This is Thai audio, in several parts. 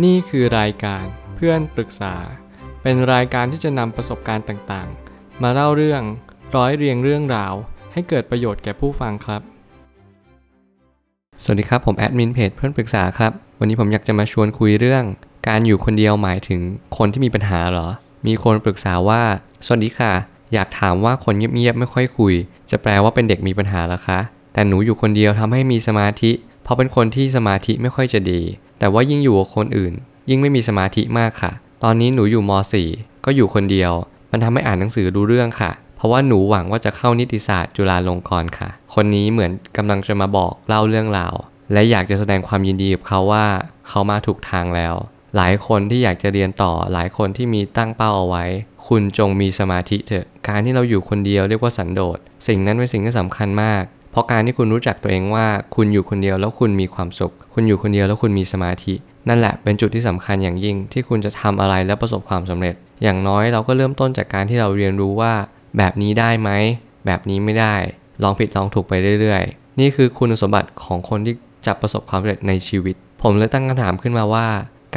นี่คือรายการเพื่อนปรึกษา เป็นรายการที่จะนำประสบการณ์ต่างๆ มาเล่าเรื่องร้อยเรียงเรื่องราว ให้เกิดประโยชน์แก่ผู้ฟังครับ สวัสดีครับผมแอดมินเพจเพื่อนปรึกษาครับ วันนี้ผมอยากจะมาชวนคุยเรื่อง การอยู่คนเดียวหมายถึงคนที่มีปัญหาเหรอ มีคนปรึกษาว่า สวัสดีค่ะ อยากถามว่าคนเงียบๆไม่ค่อยคุย จะแปลว่าเป็นเด็กมีปัญหาหรอคะ แต่หนูอยู่คนเดียวทำให้มีสมาธิ เพราะเป็นคนที่สมาธิไม่ค่อยจะดี แต่ว่ายิ่งอยู่กับคนอื่น ยิ่งไม่มีสมาธิมากค่ะ ตอนนี้หนูอยู่ม .4 ก็อยู่คนเดียว มันทำให้อ่านหนังสือดูเรื่องค่ะ เพราะว่าหนูหวังว่าจะเข้านิติศาสตร์จุฬาลงกรณ์ค่ะ คนนี้เหมือนกำลังจะมาบอกเล่าเรื่องราว และอยากจะแสดงความยินดีกับเขาว่า เขามาถูกทางแล้ว หลายคนที่อยากจะเรียนต่อหลายคนที่มีตั้งเป้าเอาไว้ คุณจงมีสมาธิเถอะ การที่เราอยู่คนเดียวเรียกว่าสันโดษ สิ่งนั้นเป็นสิ่งที่สำคัญมาก เพราะการที่คุณรู้จักตัวเองว่า คุณอยู่คนเดียวแล้วคุณมีความสุข คุณอยู่คนเดียวแล้วคุณมีสมาธิ นั่นแหละเป็นจุดที่สำคัญอย่างยิ่งที่คุณจะทำอะไรและประสบความสำเร็จ อย่างน้อยเราก็เริ่มต้นจากการที่เราเรียนรู้ว่า แบบนี้ได้ไหม แบบนี้ไม่ได้ ลองผิดลองถูกไปเรื่อยๆ นี่คือคุณสมบัติของคนที่จะประสบความสำเร็จในชีวิต ผมเลยตั้งคำถามขึ้นมาว่า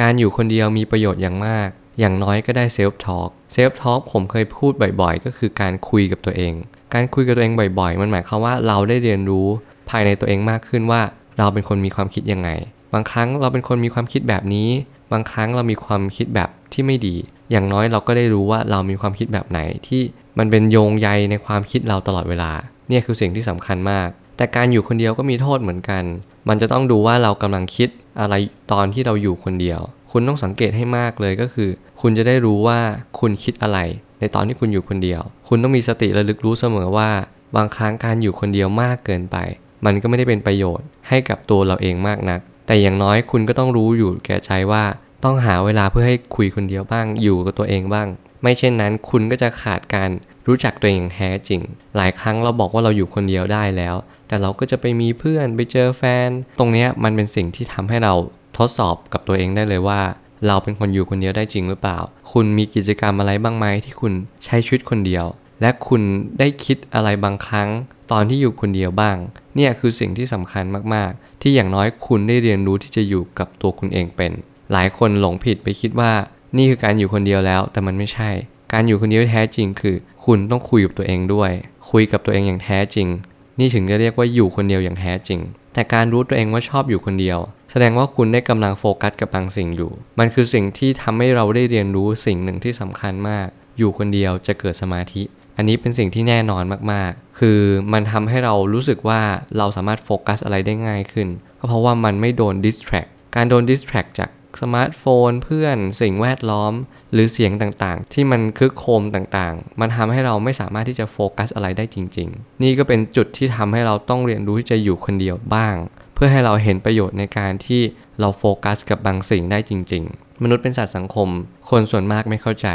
การอยู่คนเดียวมีประโยชน์อย่างมาก อย่างน้อยก็ได้ self-talk self-talk ผมเคยพูดบ่อยๆ ก็คือการคุยกับตัวเอง การคุยกับตัวเองบ่อยๆ มันหมายความว่าเราได้เรียนรู้ภายในตัวเองมากขึ้นว่า เราเป็นคนมีความคิดยังไง บางครั้งเราเป็นคนมีความคิดแบบนี้ บางครั้งเรามีความคิดแบบที่ไม่ดี อย่างน้อยเราก็ได้รู้ว่าเรามีความคิดแบบไหนที่มันเป็นโยงใยในความคิดเราตลอดเวลา เนี่ยคือสิ่งที่สำคัญมาก แต่การอยู่คนเดียวก็มีโทษเหมือนกัน มันจะต้องดูว่าเรากำลังคิดอะไรตอนที่เราอยู่คนเดียว คุณต้องสังเกตให้มากเลยก็คือ คุณจะได้รู้ว่าคุณคิดอะไร ในตอนที่คุณอยู่คนเดียว คุณต้องมีสติระลึกรู้เสมอว่า บางครั้งการอยู่คนเดียวมากเกินไป มันก็ไม่ได้เป็นประโยชน์ให้กับตัวเราเองมากนัก แต่อย่างน้อยคุณก็ต้องรู้อยู่แก่ใจว่าต้องหาเวลาเพื่อให้คุยคนเดียวบ้าง อยู่กับตัวเองบ้าง ไม่เช่นนั้นคุณก็จะขาดการรู้จักตัวเองอย่างแท้จริง หลายครั้งเราบอกว่าเราอยู่คนเดียวได้แล้ว แต่เราก็จะไปมีเพื่อนไปเจอแฟน ตรงนี้มันเป็นสิ่งที่ทำให้เราทดสอบกับตัวเองได้เลยว่า เราเป็นคนอยู่คนเดียวได้จริงหรือเปล่า คุณมีกิจกรรมอะไรบ้างไหมที่คุณใช้ชีวิตคนเดียว และคุณได้คิดอะไรบางครั้ง ตอนที่อยู่คนเดียวบ้าง เนี่ยคือสิ่งที่สำคัญมากๆ ที่อย่างน้อยคุณได้เรียนรู้ที่จะอยู่กับตัวคุณเองเป็น หลายคนหลงผิดไปคิดว่า นี่คือการอยู่คนเดียวแล้ว แต่มันไม่ใช่ การอยู่คนเดียวแท้จริงคือ คุณต้องคุยกับตัวเองด้วย คุยกับตัวเองอย่างแท้จริง นี่ถึงจะเรียกว่าอยู่คนเดียวอย่างแท้จริง แต่การรู้ตัวเองว่าชอบอยู่คนเดียว แสดงว่าคุณได้กำลังโฟกัสกับบางสิ่งอยู่ มันคือสิ่งที่ทำให้เราได้เรียนรู้สิ่งหนึ่งที่สำคัญมาก อยู่คนเดียวจะเกิดสมาธิ อันนี้เป็นสิ่งที่แน่นอนมากๆ คือมันทำให้เรารู้สึกว่าเราสามารถโฟกัสอะไรได้ง่ายขึ้น ก็เพราะว่ามันไม่โดน distract การโดน distract จาก สมาร์ทโฟน เพื่อนสิ่งแวดล้อม หรือเสียงต่างๆ ที่มันคึกโครมต่างๆ มันทำให้เราไม่สามารถที่จะโฟกัสอะไรได้จริง ๆ นี่ก็เป็นจุดที่ทำให้เราต้องเรียนรู้ที่จะอยู่คนเดียวบ้าง เพื่อให้เราเห็นประโยชน์ในการที่เราโฟกัสกับบางสิ่งได้จริง ๆ มนุษย์เป็นสัตว์สังคม คนส่วนมากไม่เข้าใจ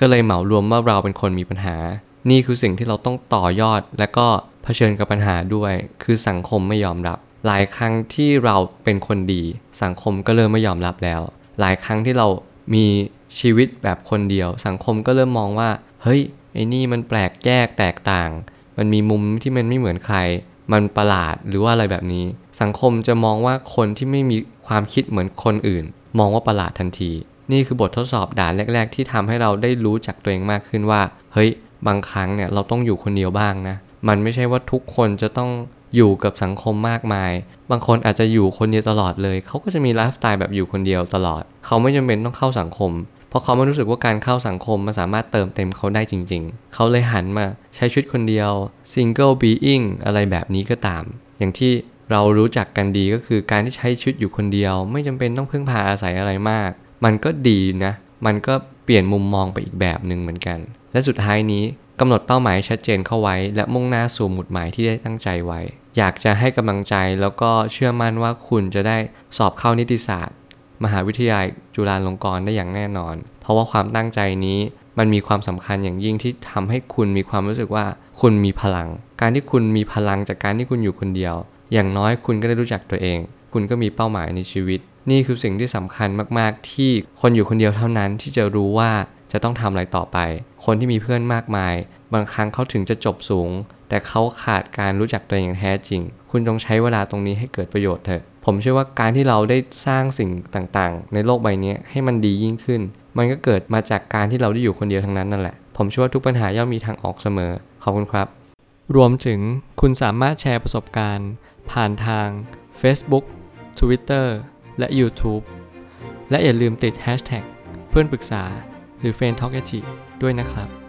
ก็เลยเหมารวมว่าเราเป็นคนมีปัญหา นี่คือสิ่งที่เราต้องต่อยอด และก็เผชิญกับปัญหาด้วย คือสังคมไม่ยอมรับ หลายครั้งที่เราเป็นคนดี สังคมก็เริ่มไม่ยอมรับแล้ว หลายครั้งที่เรามีชีวิตแบบคนเดียว สังคมก็เริ่มมองว่า เฮ้ยไอ้นี่มันแปลกแยกแตกต่าง มันมีมุมที่มันไม่เหมือนใคร มันประหลาดหรือว่าอะไรแบบนี้ สังคมจะมองว่าคนที่ไม่มีความคิดเหมือนคนอื่น มองว่าประหลาดทันที นี่คือบททดสอบด่านแรก ๆ ที่ทำให้เราได้รู้จักตัวเองมากขึ้นว่า เฮ้ย บางครั้งเนี่ยเราต้องอยู่คนเดียวบ้างนะ มันไม่ใช่ว่าทุกคนจะต้อง อยู่กับสังคมมากมาย บางคนอาจจะอยู่คนเดียวตลอดเลย เขาก็จะมีไลฟ์สไตล์แบบอยู่คนเดียวตลอด เขาไม่จำเป็นต้องเข้าสังคม เพราะเขาไม่รู้สึกว่าการเข้าสังคมมันสามารถเติมเต็มเขาได้จริง ๆ เขาเลยหันมาใช้ชีวิตคนเดียว single being อะไรแบบนี้ก็ตาม อย่างที่เรารู้จักกันดีก็คือการที่ใช้ชีวิตอยู่คนเดียว ไม่จำเป็นต้องพึ่งพาอาศัยอะไรมาก มันก็ดีนะ มันก็เปลี่ยนมุมมองไปอีกแบบหนึ่งเหมือนกัน และสุดท้ายนี้ กำหนดเป้าหมายชัดเจนเข้าไว้ และมุ่งหน้าสู่หมุดหมายที่ได้ตั้งใจไว้ อยากจะให้กำลังใจแล้วก็เชื่อมั่นว่าคุณจะได้สอบเข้านิติศาสตร์ มหาวิทยาลัยจุฬาลงกรณ์ได้อย่างแน่นอน เพราะว่าความตั้งใจนี้มันมีความสำคัญอย่างยิ่งที่ทำให้คุณมีความรู้สึกว่าคุณมีพลัง การที่คุณมีพลังจากการที่คุณอยู่คนเดียว อย่างน้อยคุณก็ได้รู้จักตัวเอง คุณก็มีเป้าหมายในชีวิต นี่คือสิ่งที่สำคัญมาก ๆ ที่คนอยู่คนเดียวเท่านั้นที่จะรู้ว่า จะต้องทำอะไรต่อไป คนที่มีเพื่อนมากมาย บางครั้งเขาถึงจะจบสูง แต่เขาขาดการรู้จักตัวเองอย่างแท้จริง คุณจงใช้เวลาตรงนี้ให้เกิดประโยชน์เถอะ ผมเชื่อว่าการที่เราได้สร้างสิ่งต่างๆ ในโลกใบนี้ให้มันดียิ่งขึ้น มันก็เกิดมาจากการที่เราได้อยู่คนเดียวทั้งนั้นนั่นแหละ ผมเชื่อว่าทุกปัญหาย่อมมีทางออกเสมอ ขอบคุณครับ รวมถึงคุณสามารถแชร์ประสบการณ์ ผ่านทาง Facebook Twitter และ YouTube และอย่าลืมติด Hashtag เพื่อนปรึกษา หรือ f r ร e n d t a l k ด้วยนะครับ